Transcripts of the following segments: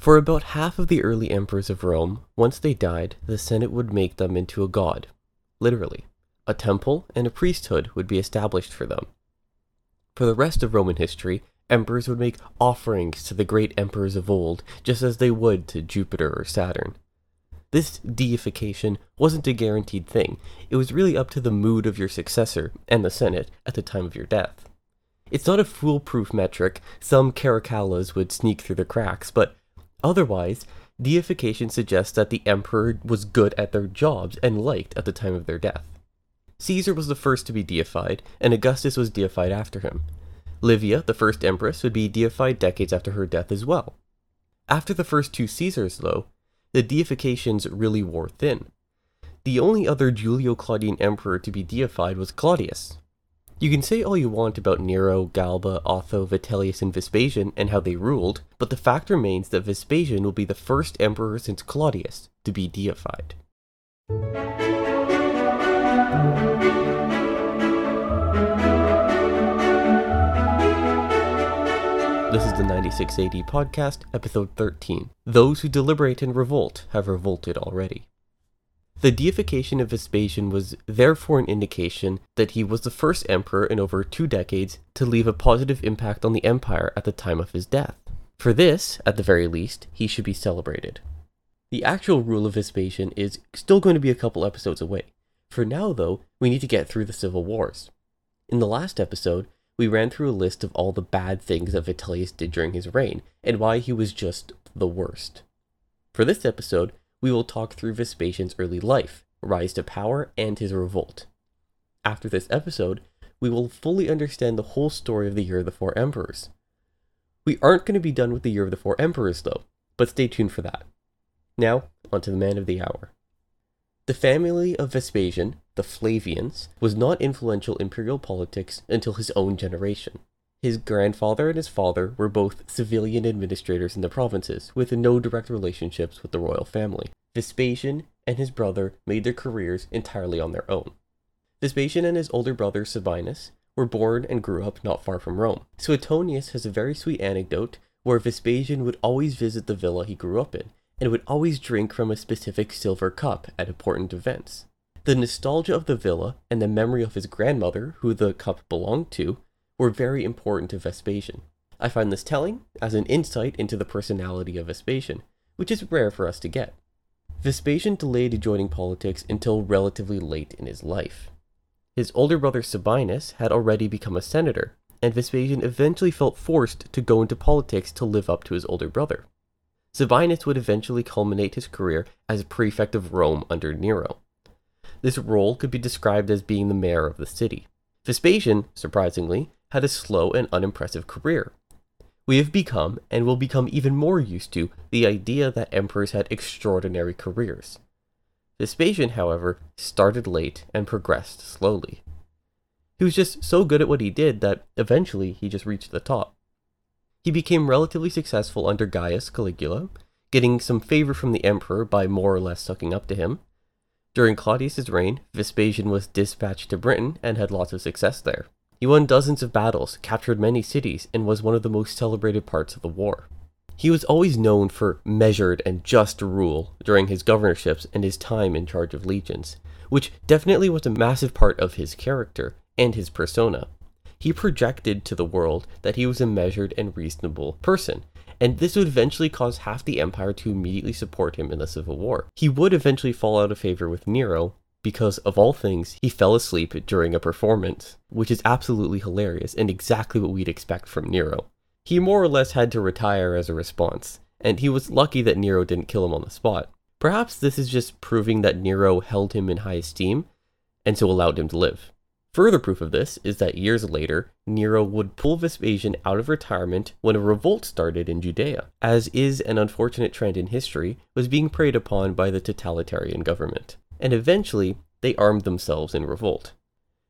For about half of the early emperors of Rome, once they died, the Senate would make them into a god. Literally. A temple and a priesthood would be established for them. For the rest of Roman history, emperors would make offerings to the great emperors of old, just as they would to Jupiter or Saturn. This deification wasn't a guaranteed thing, it was really up to the mood of your successor and the Senate at the time of your death. It's not a foolproof metric, some Caracallas would sneak through the cracks, but otherwise, deification suggests that the emperor was good at their jobs and liked at the time of their death. Caesar was the first to be deified, and Augustus was deified after him. Livia, the first empress, would be deified decades after her death as well. After the first two Caesars, though, the deifications really wore thin. The only other Julio Claudian emperor to be deified was Claudius. You can say all you want about Nero, Galba, Otho, Vitellius, and Vespasian and how they ruled, but the fact remains that Vespasian will be the first emperor since Claudius to be deified. This is the 96 AD podcast, episode 13. Those who deliberate and revolt have revolted already. The deification of Vespasian was therefore an indication that he was the first emperor in over two decades to leave a positive impact on the empire at the time of his death. For this, at the very least, he should be celebrated. The actual rule of Vespasian is still going to be a couple episodes away. For now, though, we need to get through the civil wars. In the last episode, we ran through a list of all the bad things that Vitellius did during his reign and why he was just the worst. For this episode, we will talk through Vespasian's early life, rise to power, and his revolt. After this episode, we will fully understand the whole story of the Year of the Four Emperors. We aren't going to be done with the Year of the Four Emperors, though, but stay tuned for that. Now, on to the man of the hour. The family of Vespasian, the Flavians, was not influential imperial politics until his own generation. His grandfather and his father were both civilian administrators in the provinces, with no direct relationships with the royal family. Vespasian and his brother made their careers entirely on their own. Vespasian and his older brother Sabinus were born and grew up not far from Rome. Suetonius has a very sweet anecdote where Vespasian would always visit the villa he grew up in, and would always drink from a specific silver cup at important events. The nostalgia of the villa and the memory of his grandmother, who the cup belonged to, were very important to Vespasian. I find this telling as an insight into the personality of Vespasian, which is rare for us to get. Vespasian delayed joining politics until relatively late in his life. His older brother Sabinus had already become a senator, and Vespasian eventually felt forced to go into politics to live up to his older brother. Sabinus would eventually culminate his career as prefect of Rome under Nero. This role could be described as being the mayor of the city. Vespasian, surprisingly, had a slow and unimpressive career. We have become, and will become even more used to, the idea that emperors had extraordinary careers. Vespasian, however, started late and progressed slowly. He was just so good at what he did that eventually he just reached the top. He became relatively successful under Gaius Caligula, getting some favor from the emperor by more or less sucking up to him. During Claudius's reign, Vespasian was dispatched to Britain and had lots of success there. He won dozens of battles, captured many cities, and was one of the most celebrated parts of the war. He was always known for measured and just rule during his governorships and his time in charge of legions, which definitely was a massive part of his character and his persona he projected to the world that he was a measured and reasonable person, and this would eventually cause half the empire to immediately support him in the civil war. He would eventually fall out of favor with Nero because, of all things, he fell asleep during a performance, which is absolutely hilarious and exactly what we'd expect from Nero. He more or less had to retire as a response, and he was lucky that Nero didn't kill him on the spot. Perhaps this is just proving that Nero held him in high esteem and so allowed him to live. Further proof of this is that years later, Nero would pull Vespasian out of retirement when a revolt started in Judea, as is an unfortunate trend in history, was being preyed upon by the totalitarian government. And eventually, they armed themselves in revolt.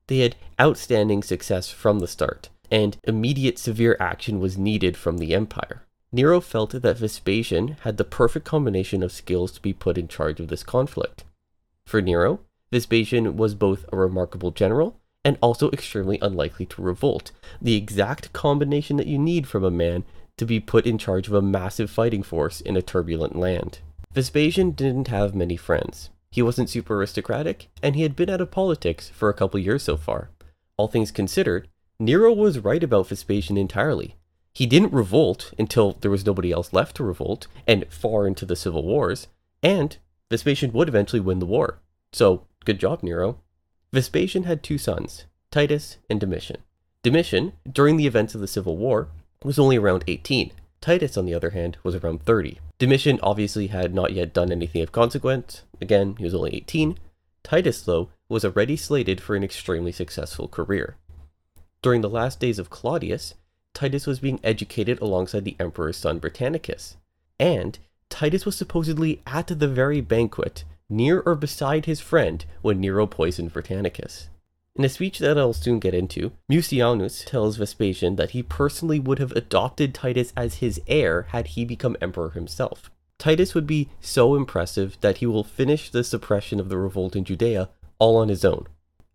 They had outstanding success from the start, and immediate severe action was needed from the empire. Nero felt that Vespasian had the perfect combination of skills to be put in charge of this conflict. For Nero, Vespasian was both a remarkable general and also extremely unlikely to revolt, the exact combination that you need from a man to be put in charge of a massive fighting force in a turbulent land. Vespasian didn't have many friends. He wasn't super aristocratic, and he had been out of politics for a couple years so far. All things considered, Nero was right about Vespasian entirely. He didn't revolt until there was nobody else left to revolt, and far into the civil wars, and Vespasian would eventually win the war. So, good job, Nero. Vespasian had two sons, Titus and Domitian. Domitian, during the events of the Civil War, was only around 18. Titus, on the other hand, was around 30. Domitian obviously had not yet done anything of consequence. Again, he was only 18. Titus, though, was already slated for an extremely successful career. During the last days of Claudius, Titus was being educated alongside the emperor's son Britannicus. And Titus was supposedly at the very banquet near or beside his friend when Nero poisoned Britannicus. In a speech that I'll soon get into, Mucianus tells Vespasian that he personally would have adopted Titus as his heir had he become emperor himself. Titus would be so impressive that he will finish the suppression of the revolt in Judea all on his own.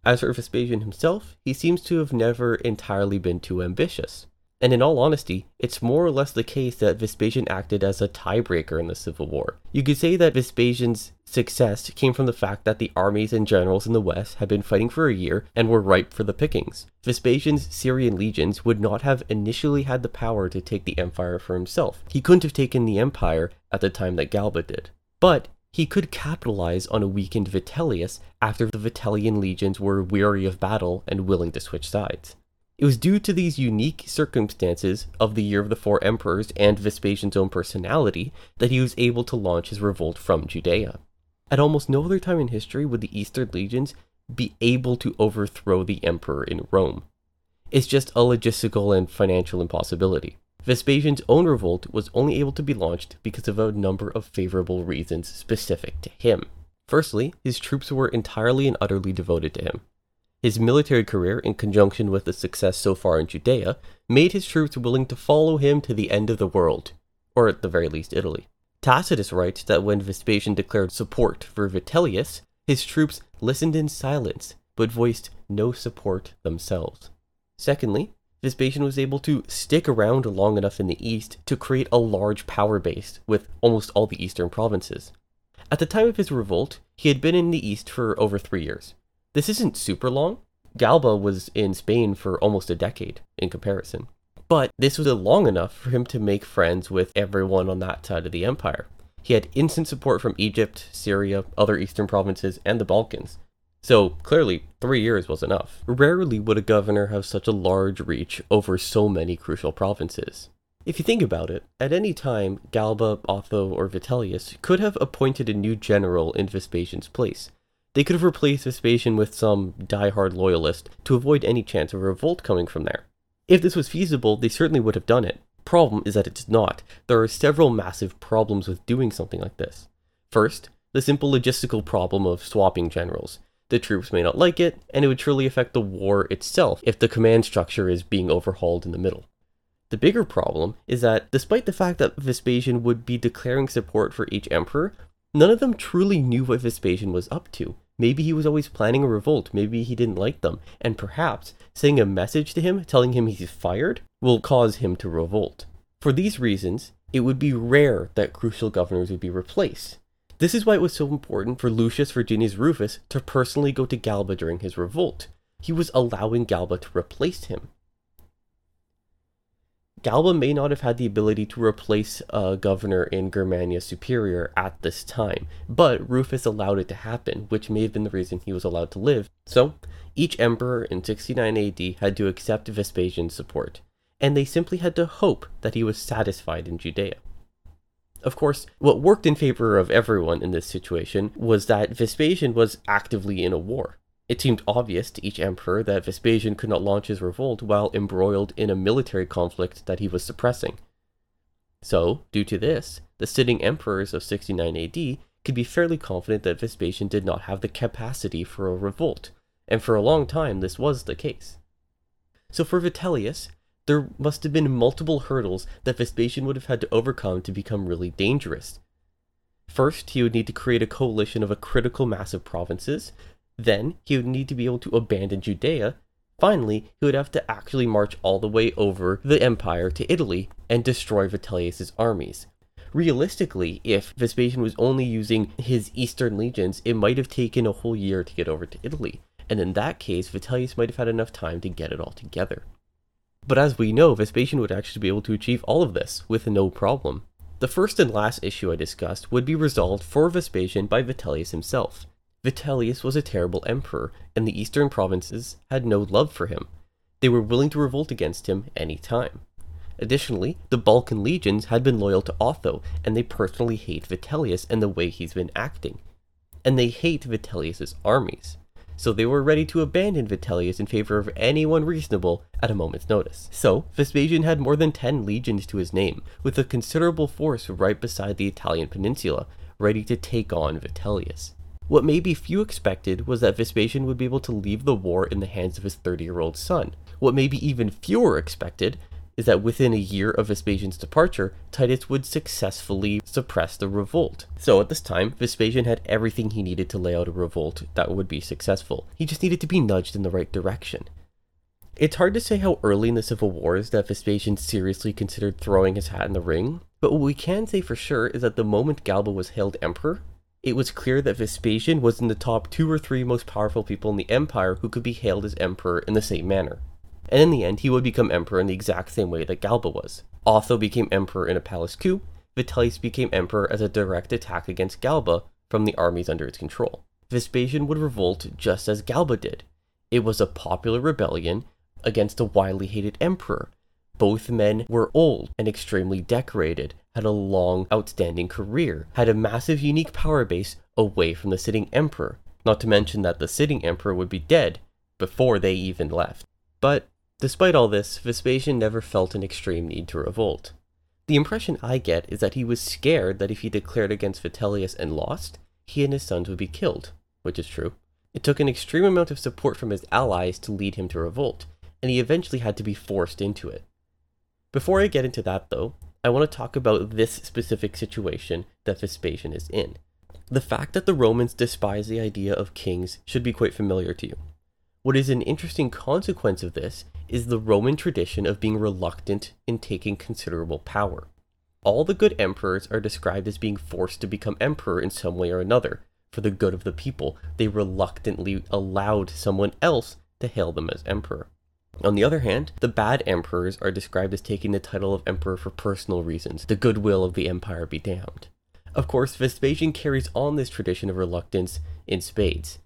As for Vespasian himself, he seems to have never entirely been too ambitious. And in all honesty, it's more or less the case that Vespasian acted as a tiebreaker in the Civil War. You could say that Vespasian's success came from the fact that the armies and generals in the West had been fighting for a year and were ripe for the pickings. Vespasian's Syrian legions would not have initially had the power to take the empire for himself. He couldn't have taken the empire at the time that Galba did. But he could capitalize on a weakened Vitellius after the Vitellian legions were weary of battle and willing to switch sides. It was due to these unique circumstances of the Year of the Four Emperors and Vespasian's own personality that he was able to launch his revolt from Judea. At almost no other time in history would the Eastern legions be able to overthrow the emperor in Rome. It's just a logistical and financial impossibility. Vespasian's own revolt was only able to be launched because of a number of favorable reasons specific to him. Firstly, his troops were entirely and utterly devoted to him. His military career, in conjunction with the success so far in Judea, made his troops willing to follow him to the end of the world, or at the very least Italy. Tacitus writes that when Vespasian declared support for Vitellius, his troops listened in silence, but voiced no support themselves. Secondly, Vespasian was able to stick around long enough in the east to create a large power base with almost all the eastern provinces. At the time of his revolt, he had been in the east for over three years. This isn't super long. Galba was in Spain for almost a decade in comparison. But this was long enough for him to make friends with everyone on that side of the empire. He had instant support from Egypt, Syria, other eastern provinces, and the Balkans. So clearly, three years was enough. Rarely would a governor have such a large reach over so many crucial provinces. If you think about it, at any time, Galba, Otho, or Vitellius could have appointed a new general in Vespasian's place, they could have replaced Vespasian with some die-hard loyalist to avoid any chance of a revolt coming from there. If this was feasible, they certainly would have done it. Problem is that it's not. There are several massive problems with doing something like this. First, the simple logistical problem of swapping generals. The troops may not like it, and it would truly affect the war itself if the command structure is being overhauled in the middle. The bigger problem is that despite the fact that Vespasian would be declaring support for each emperor, none of them truly knew what Vespasian was up to. Maybe he was always planning a revolt. Maybe he didn't like them. And perhaps sending a message to him telling him he's fired will cause him to revolt. For these reasons, it would be rare that crucial governors would be replaced. This is why it was so important for Lucius Virginius Rufus to personally go to Galba during his revolt. He was allowing Galba to replace him. Galba may not have had the ability to replace a governor in Germania Superior at this time, but Rufus allowed it to happen, which may have been the reason he was allowed to live. So, each emperor in 69 AD had to accept Vespasian's support, and they simply had to hope that he was satisfied in Judea. Of course, what worked in favor of everyone in this situation was that Vespasian was actively in a war. It seemed obvious to each emperor that Vespasian could not launch his revolt while embroiled in a military conflict that he was suppressing. So, due to this, the sitting emperors of 69 AD could be fairly confident that Vespasian did not have the capacity for a revolt, and for a long time this was the case. So for Vitellius, there must have been multiple hurdles that Vespasian would have had to overcome to become really dangerous. First, he would need to create a coalition of a critical mass of provinces then he would need to be able to abandon Judea. Finally, he would have to actually march all the way over the empire to Italy and destroy Vitellius's armies. Realistically, if Vespasian was only using his eastern legions, it might have taken a whole year to get over to Italy, and in that case, Vitellius might have had enough time to get it all together. But as we know, Vespasian would actually be able to achieve all of this with no problem. The first and last issue I discussed would be resolved for Vespasian by Vitellius himself. Vitellius was a terrible emperor, and the eastern provinces had no love for him. They were willing to revolt against him any time. Additionally, the Balkan legions had been loyal to Otho, and they personally hate Vitellius and the way he's been acting. And they hate Vitellius's armies so they were ready to abandon Vitellius in favor of anyone reasonable at a moment's notice. So, Vespasian had more than 10 legions to his name, with a considerable force right beside the Italian peninsula, ready to take on Vitellius. What maybe few expected was that Vespasian would be able to leave the war in the hands of his 30 year old son. What maybe even fewer expected is that within a year of Vespasian's departure, Titus would successfully suppress the revolt. So at this time, Vespasian had everything he needed to lay out a revolt that would be successful. He just needed to be nudged in the right direction. It's hard to say how early in the civil wars that Vespasian seriously considered throwing his hat in the ring, but what we can say for sure is that the moment Galba was hailed emperor, it was clear that Vespasian was in the top two or three most powerful people in the empire who could be hailed as emperor in the same manner and in the end he would become emperor in the exact same way that Galba was. Otho became emperor in a palace coup, Vitellius became emperor as a direct attack against Galba from the armies under its control. Vespasian would revolt just as Galba did. It was a popular rebellion against a widely hated emperor. Both men were old and extremely decorated, had a long, outstanding career, had a massive, unique power base away from the sitting emperor, not to mention that the sitting emperor would be dead before they even left. But Despite all this, Vespasian never felt an extreme need to revolt. The impression I get is that he was scared that if he declared against Vitellius and lost, he and his sons would be killed, which is true. It took an extreme amount of support from his allies to lead him to revolt, and he eventually had to be forced into it. Before I get into that, though, I want to talk about this specific situation that Vespasian is in. The fact that the Romans despise the idea of kings should be quite familiar to you. What is an interesting consequence of this is the Roman tradition of being reluctant in taking considerable power. All the good emperors are described as being forced to become emperor in some way or another. For the good of the people, they reluctantly allowed someone else to hail them as emperor. On the other hand, the bad emperors are described as taking the title of emperor for personal reasons, the goodwill of the empire be damned. Of course, Vespasian carries on this tradition of reluctance in spades.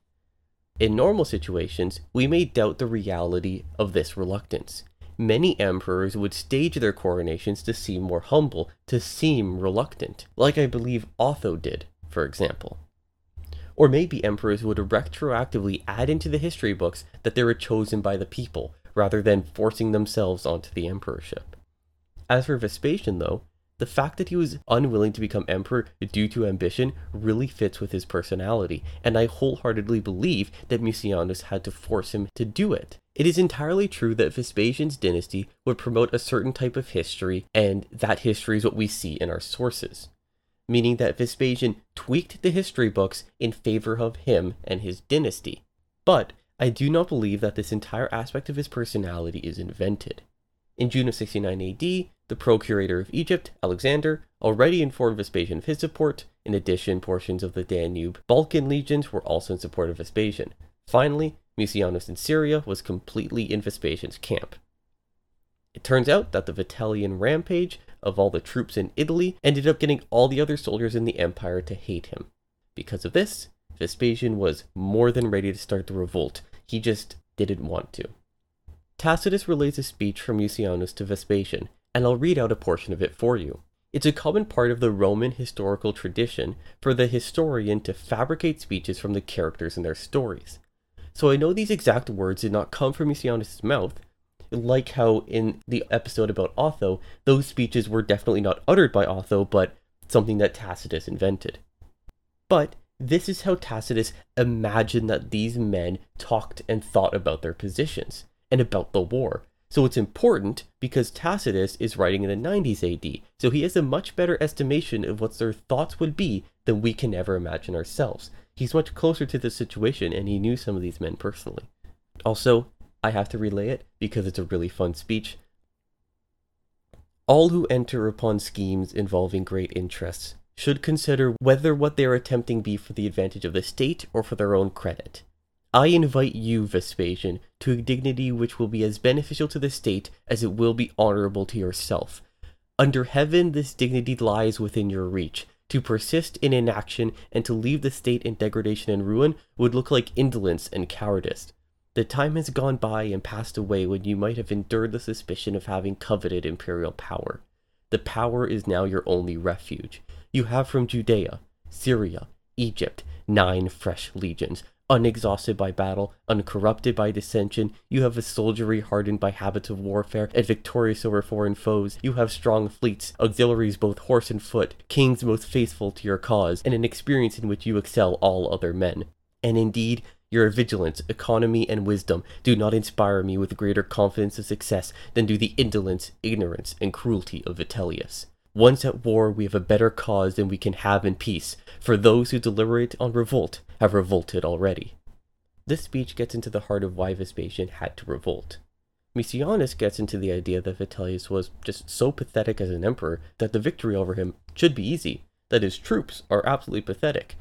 In normal situations, we may doubt the reality of this reluctance. Many emperors would stage their coronations to seem more humble, to seem reluctant, like I believe Otho did, for example. Or maybe emperors would retroactively add into the history books that they were chosen by the people, rather than forcing themselves onto the emperorship. As for Vespasian, though, the fact that he was unwilling to become emperor due to ambition really fits with his personality, and I wholeheartedly believe that Mucianus had to force him to do it. It is entirely true that Vespasian's dynasty would promote a certain type of history, and that history is what we see in our sources. Meaning that Vespasian tweaked the history books in favor of him and his dynasty. But I do not believe that this entire aspect of his personality is invented. In June of 69 AD, the procurator of Egypt, Alexander, already informed Vespasian of his support. In addition, portions of the Danube Balkan legions were also in support of Vespasian. Finally, Mucianus in Syria was completely in Vespasian's camp. It turns out that the Vitellian rampage of all the troops in Italy ended up getting all the other soldiers in the empire to hate him. Because of this, Vespasian was more than ready to start the revolt. He just didn't want to. Tacitus relays a speech from Mucianus to Vespasian, and I'll read out a portion of it for you. It's a common part of the Roman historical tradition for the historian to fabricate speeches from the characters in their stories. So I know these exact words did not come from Mucianus' mouth, like how in the episode about Otho, those speeches were definitely not uttered by Otho, but something that Tacitus invented. But this is how Tacitus imagined that these men talked and thought about their positions and about the war. So it's important because Tacitus is writing in the 90s AD, so he has a much better estimation of what their thoughts would be than we can ever imagine ourselves. He's much closer to the situation and he knew some of these men personally. Also, I have to relay it because it's a really fun speech. All who enter upon schemes involving great interests should consider whether what they are attempting be for the advantage of the state or for their own credit. I invite you, Vespasian, to a dignity which will be as beneficial to the state as it will be honorable to yourself. Under heaven, this dignity lies within your reach. To persist in inaction and to leave the state in degradation and ruin would look like indolence and cowardice. The time has gone by and passed away when you might have endured the suspicion of having coveted imperial power. The power is now your only refuge. You have from Judea, Syria, Egypt, nine fresh legions, unexhausted by battle, uncorrupted by dissension. You have a soldiery hardened by habits of warfare and victorious over foreign foes. You have strong fleets, auxiliaries both horse and foot, kings most faithful to your cause, and an experience in which you excel all other men. And indeed, your vigilance, economy, and wisdom do not inspire me with greater confidence of success than do the indolence, ignorance, and cruelty of Vitellius. Once at war, we have a better cause than we can have in peace, for those who deliberate on revolt have revolted already. This speech gets into the heart of why Vespasian had to revolt. Mucianus gets into the idea that Vitellius was just so pathetic as an emperor that the victory over him should be easy, that his troops are absolutely pathetic,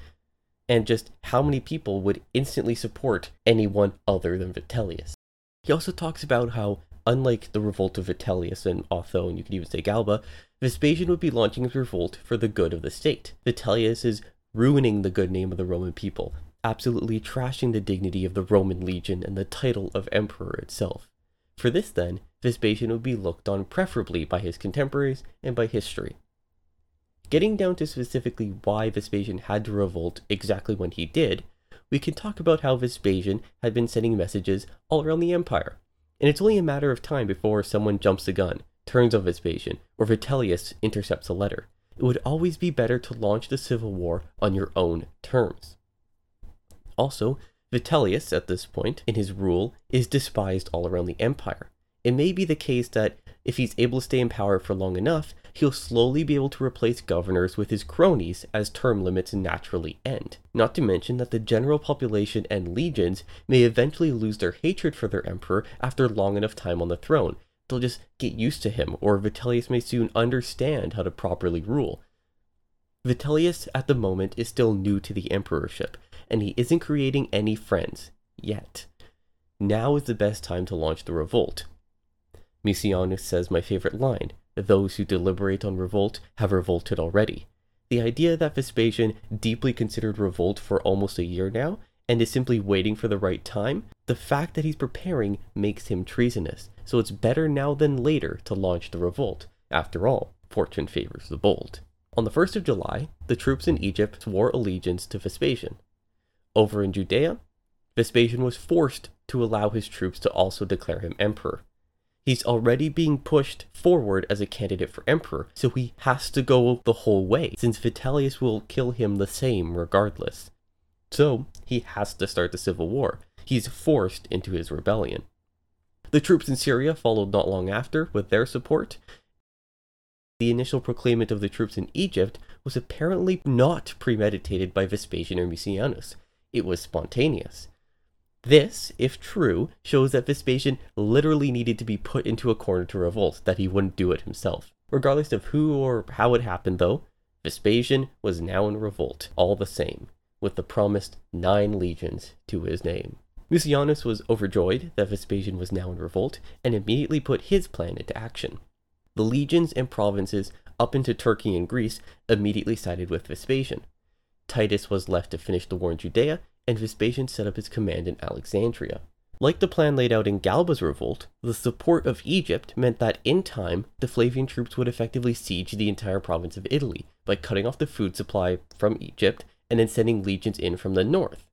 and just how many people would instantly support anyone other than Vitellius. He also talks about how, unlike the revolt of Vitellius and Otho, and you could even say Galba, Vespasian would be launching his revolt for the good of the state. Vitellius is ruining the good name of the Roman people, absolutely trashing the dignity of the Roman legion and the title of emperor itself. For this, then, Vespasian would be looked on preferably by his contemporaries and by history. Getting down to specifically why Vespasian had to revolt exactly when he did, we can talk about how Vespasian had been sending messages all around the empire, and it's only a matter of time before someone jumps the gun turns on Vespasian, or Vitellius intercepts a letter. It would always be better to launch the civil war on your own terms. Also, Vitellius, at this point in his rule, is despised all around the empire. It may be the case that if he's able to stay in power for long enough, he'll slowly be able to replace governors with his cronies as term limits naturally end. Not to mention that the general population and legions may eventually lose their hatred for their emperor after long enough time on the throne, they'll just get used to him, or Vitellius may soon understand how to properly rule. Vitellius at the moment is still new to the emperorship, and he isn't creating any friends yet. Now is the best time to launch the revolt. Mucianus says my favorite line those who deliberate on revolt have revolted already. The idea that Vespasian deeply considered revolt for almost a year now and is simply waiting for the right time, the fact that he's preparing makes him treasonous so it's better now than later to launch the revolt. After all, fortune favors the bold. On the 1st of July, the troops in Egypt swore allegiance to Vespasian. Over in Judea, Vespasian was forced to allow his troops to also declare him emperor. He's already being pushed forward as a candidate for emperor, so he has to go the whole way, since Vitellius will kill him the same regardless. So, he has to start the civil war. He's forced into his rebellion. The troops in Syria followed not long after with their support. The initial proclaimment of the troops in Egypt was apparently not premeditated by Vespasian or Mucianus. It was spontaneous. This, if true, shows that Vespasian literally needed to be put into a corner to revolt, that he wouldn't do it himself. Regardless of who or how it happened, though, Vespasian was now in revolt, all the same, with the promised nine legions to his name. Mucianus was overjoyed that Vespasian was now in revolt and immediately put his plan into action. The legions and provinces up into Turkey and Greece immediately sided with Vespasian. Titus was left to finish the war in Judea, and Vespasian set up his command in Alexandria. Like the plan laid out in Galba's revolt, the support of Egypt meant that in time, the Flavian troops would effectively siege the entire province of Italy by cutting off the food supply from Egypt and then sending legions in from the north.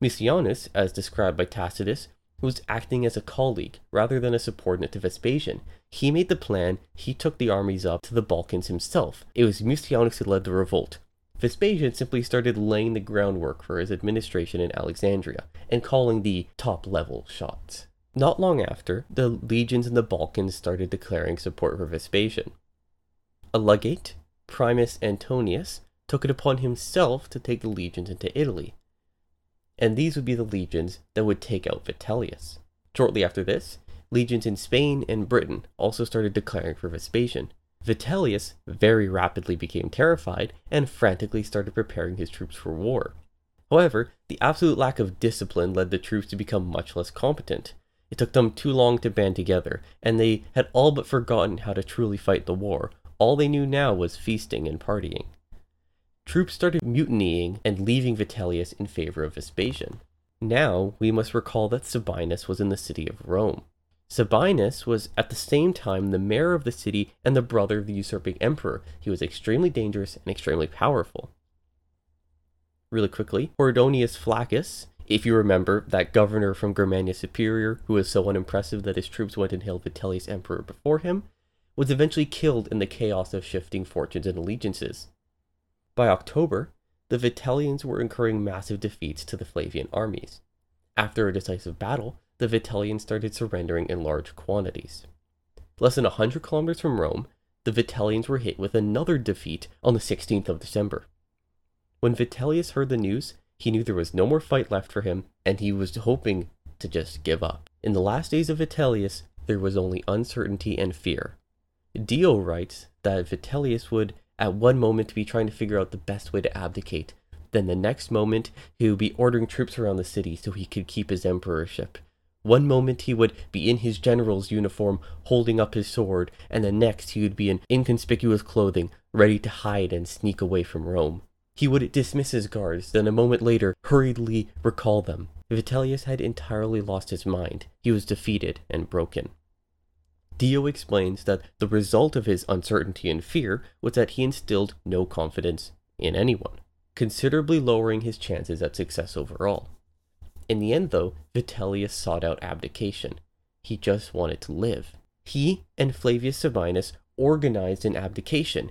Mucianus, as described by Tacitus, was acting as a colleague rather than a subordinate to Vespasian. He made the plan, he took the armies up to the Balkans himself. It was Mucianus who led the revolt. Vespasian simply started laying the groundwork for his administration in Alexandria and calling the top level shots. Not long after, the legions in the Balkans started declaring support for Vespasian. A legate, Primus Antonius, took it upon himself to take the legions into Italy and these would be the legions that would take out Vitellius. Shortly after this, legions in Spain and Britain also started declaring for Vespasian. Vitellius very rapidly became terrified and frantically started preparing his troops for war. However, the absolute lack of discipline led the troops to become much less competent. It took them too long to band together, and they had all but forgotten how to truly fight the war. All they knew now was feasting and partying. Troops started mutinying and leaving Vitellius in favor of Vespasian. Now, we must recall that Sabinus was in the city of Rome. Sabinus was at the same time the mayor of the city and the brother of the usurping emperor. He was extremely dangerous and extremely powerful. Really quickly, Hordeonius Flaccus, if you remember, that governor from Germania Superior who was so unimpressive that his troops went and hailed Vitellius emperor before him, was eventually killed in the chaos of shifting fortunes and allegiances. By October, the Vitellians were incurring massive defeats to the Flavian armies. After a decisive battle, the Vitellians started surrendering in large quantities. Less than 100 kilometers from Rome, the Vitellians were hit with another defeat on the 16th of December. When Vitellius heard the news, he knew there was no more fight left for him, and he was hoping to just give up. In the last days of Vitellius, there was only uncertainty and fear. Dio writes that Vitellius would, at one moment, be trying to figure out the best way to abdicate. Then the next moment, he would be ordering troops around the city so he could keep his emperorship. One moment he would be in his general's uniform holding up his sword, and the next he would be in inconspicuous clothing, ready to hide and sneak away from Rome. He would dismiss his guards, then a moment later hurriedly recall them. Vitellius had entirely lost his mind. He was defeated and broken. Dio explains that the result of his uncertainty and fear was that he instilled no confidence in anyone, considerably lowering his chances at success overall. In the end, though, Vitellius sought out abdication. He just wanted to live. He and Flavius Sabinus organized an abdication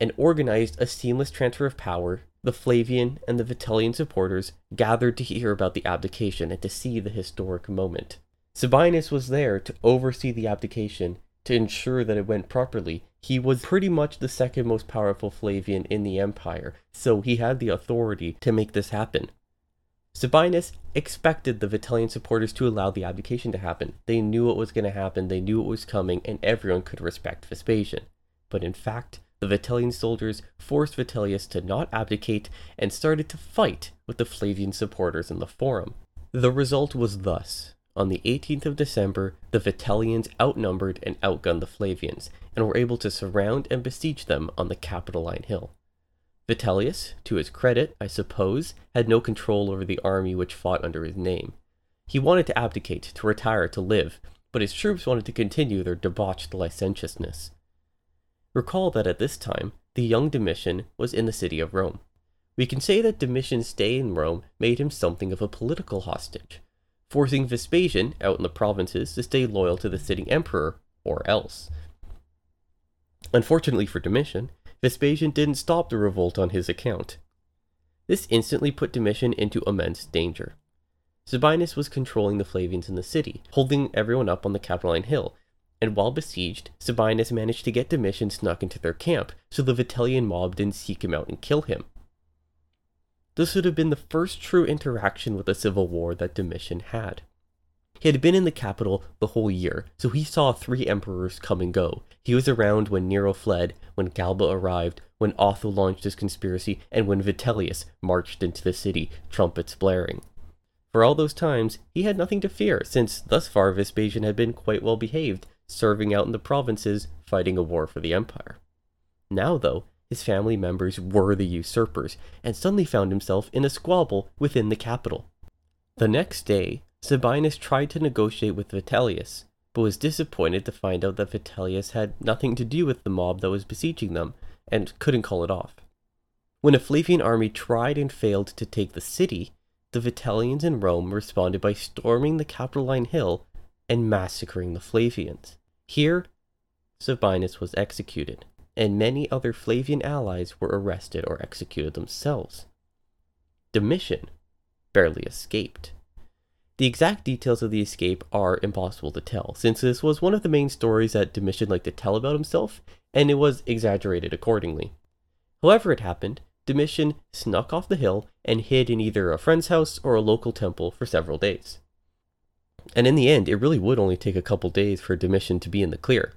and organized a seamless transfer of power. The Flavian and the Vitellian supporters gathered to hear about the abdication and to see the historic moment. Sabinus was there to oversee the abdication to ensure that it went properly. He was pretty much the second most powerful Flavian in the empire, so he had the authority to make this happen. Sabinus expected the Vitellian supporters to allow the abdication to happen. They knew what was going to happen, they knew it was coming, and everyone could respect Vespasian. But in fact, the Vitellian soldiers forced Vitellius to not abdicate and started to fight with the Flavian supporters in the Forum. The result was thus. On the 18th of December, the Vitellians outnumbered and outgunned the Flavians, and were able to surround and besiege them on the Capitoline Hill. Vitellius, to his credit, I suppose, had no control over the army which fought under his name. He wanted to abdicate, to retire, to live, but his troops wanted to continue their debauched licentiousness. Recall that at this time, the young Domitian was in the city of Rome. We can say that Domitian's stay in Rome made him something of a political hostage, forcing Vespasian, out in the provinces, to stay loyal to the sitting emperor, or else. Unfortunately for Domitian, Vespasian didn't stop the revolt on his account. This instantly put Domitian into immense danger. Sabinus was controlling the Flavians in the city, holding everyone up on the Capitoline Hill, and while besieged, Sabinus managed to get Domitian snuck into their camp so the Vitellian mob didn't seek him out and kill him. This would have been the first true interaction with a civil war that Domitian had. He had been in the capital the whole year, so he saw three emperors come and go. He was around when Nero fled, when Galba arrived, when Otho launched his conspiracy, and when Vitellius marched into the city, trumpets blaring. For all those times, he had nothing to fear, since thus far Vespasian had been quite well behaved, serving out in the provinces, fighting a war for the empire. Now, though, his family members were the usurpers, and suddenly found himself in a squabble within the capital. The next day, Sabinus tried to negotiate with Vitellius, but was disappointed to find out that Vitellius had nothing to do with the mob that was besieging them, and couldn't call it off. When a Flavian army tried and failed to take the city, the Vitellians in Rome responded by storming the Capitoline Hill and massacring the Flavians. Here, Sabinus was executed, and many other Flavian allies were arrested or executed themselves. Domitian barely escaped. The exact details of the escape are impossible to tell, since this was one of the main stories that Domitian liked to tell about himself, and it was exaggerated accordingly. However, it happened, Domitian snuck off the hill and hid in either a friend's house or a local temple for several days. And in the end, it really would only take a couple days for Domitian to be in the clear.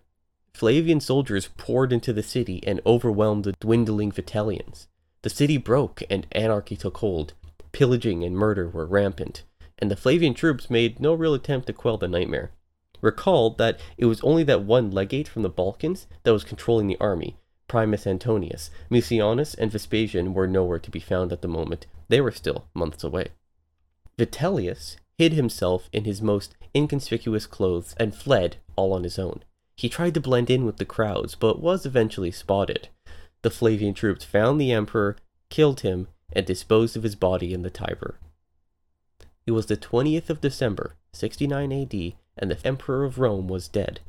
Flavian soldiers poured into the city and overwhelmed the dwindling Vitellians. The city broke and anarchy took hold. Pillaging and murder were rampant, and the Flavian troops made no real attempt to quell the nightmare. Recall that it was only that one legate from the Balkans that was controlling the army, Primus Antonius. Mucianus and Vespasian were nowhere to be found at the moment. They were still months away. Vitellius hid himself in his most inconspicuous clothes and fled all on his own. He tried to blend in with the crowds, but was eventually spotted. The Flavian troops found the emperor, killed him, and disposed of his body in the Tiber. It was the 20th of December, 69 AD, and the emperor of Rome was dead.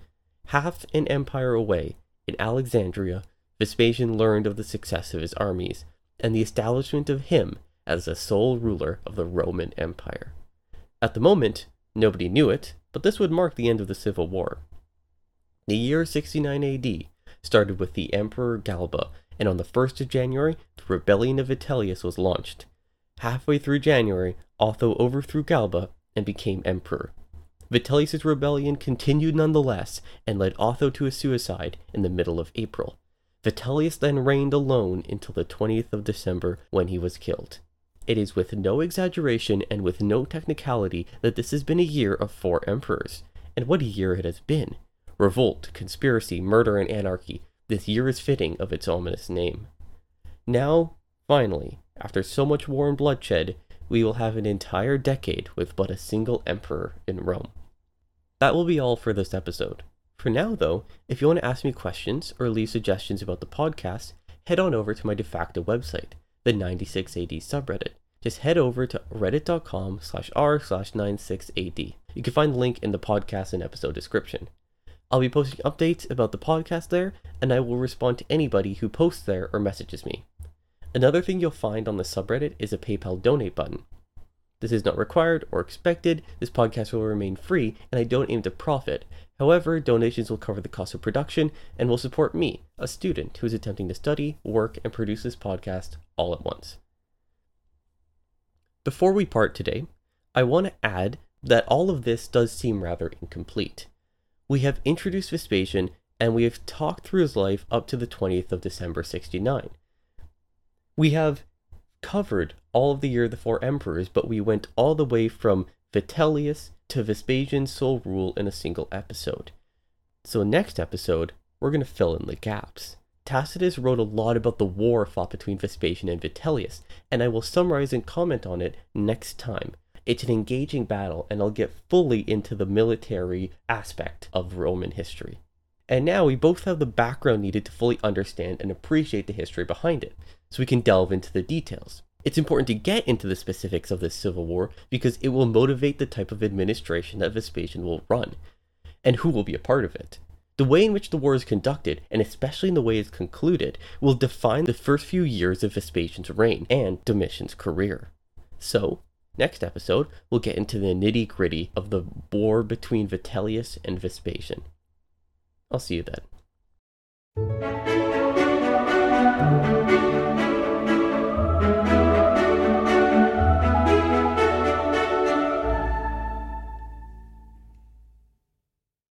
Half an empire away, in Alexandria, Vespasian learned of the success of his armies and the establishment of him as the sole ruler of the Roman Empire. At the moment, nobody knew it, but this would mark the end of the Civil War. The year 69 AD started with the Emperor Galba, and on the 1st of January, the rebellion of Vitellius was launched. Halfway through January, Otho overthrew Galba and became emperor. Vitellius' rebellion continued nonetheless and led Otho to a suicide in the middle of April. Vitellius then reigned alone until the 20th of December when he was killed. It is with no exaggeration and with no technicality that this has been a year of four emperors. And what a year it has been! revolt, conspiracy, murder, and anarchy, this year is fitting of its ominous name. Now, finally, after so much war and bloodshed, we will have an entire decade with but a single emperor in Rome. That will be all for this episode. For now, though, if you want to ask me questions or leave suggestions about the podcast, head on over to my de facto website, the 96AD subreddit. Just head over to reddit.com slash r slash 96AD. You can find the link in the podcast and episode description. I'll be posting updates about the podcast there, and I will respond to anybody who posts there or messages me. Another thing you'll find on the subreddit is a PayPal donate button. This is not required or expected, this podcast will remain free, and I don't aim to profit. However, donations will cover the cost of production and will support me, a student who is attempting to study, work, and produce this podcast all at once. Before we part today, I want to add that all of this does seem rather incomplete we have introduced Vespasian and we have talked through his life up to the 20th of December 69. We have covered all of the year of the four emperors, but we went all the way from Vitellius to Vespasian's sole rule in a single episode. So, next episode, we're going to fill in the gaps. Tacitus wrote a lot about the war fought between Vespasian and Vitellius, and I will summarize and comment on it next time. It's an engaging battle, and I'll get fully into the military aspect of Roman history. And now we both have the background needed to fully understand and appreciate the history behind it, so we can delve into the details. It's important to get into the specifics of this civil war because it will motivate the type of administration that Vespasian will run, and who will be a part of it. The way in which the war is conducted, and especially in the way it's concluded, will define the first few years of Vespasian's reign and Domitian's career. So, Next episode, we'll get into the nitty gritty of the war between Vitellius and Vespasian. I'll see you then.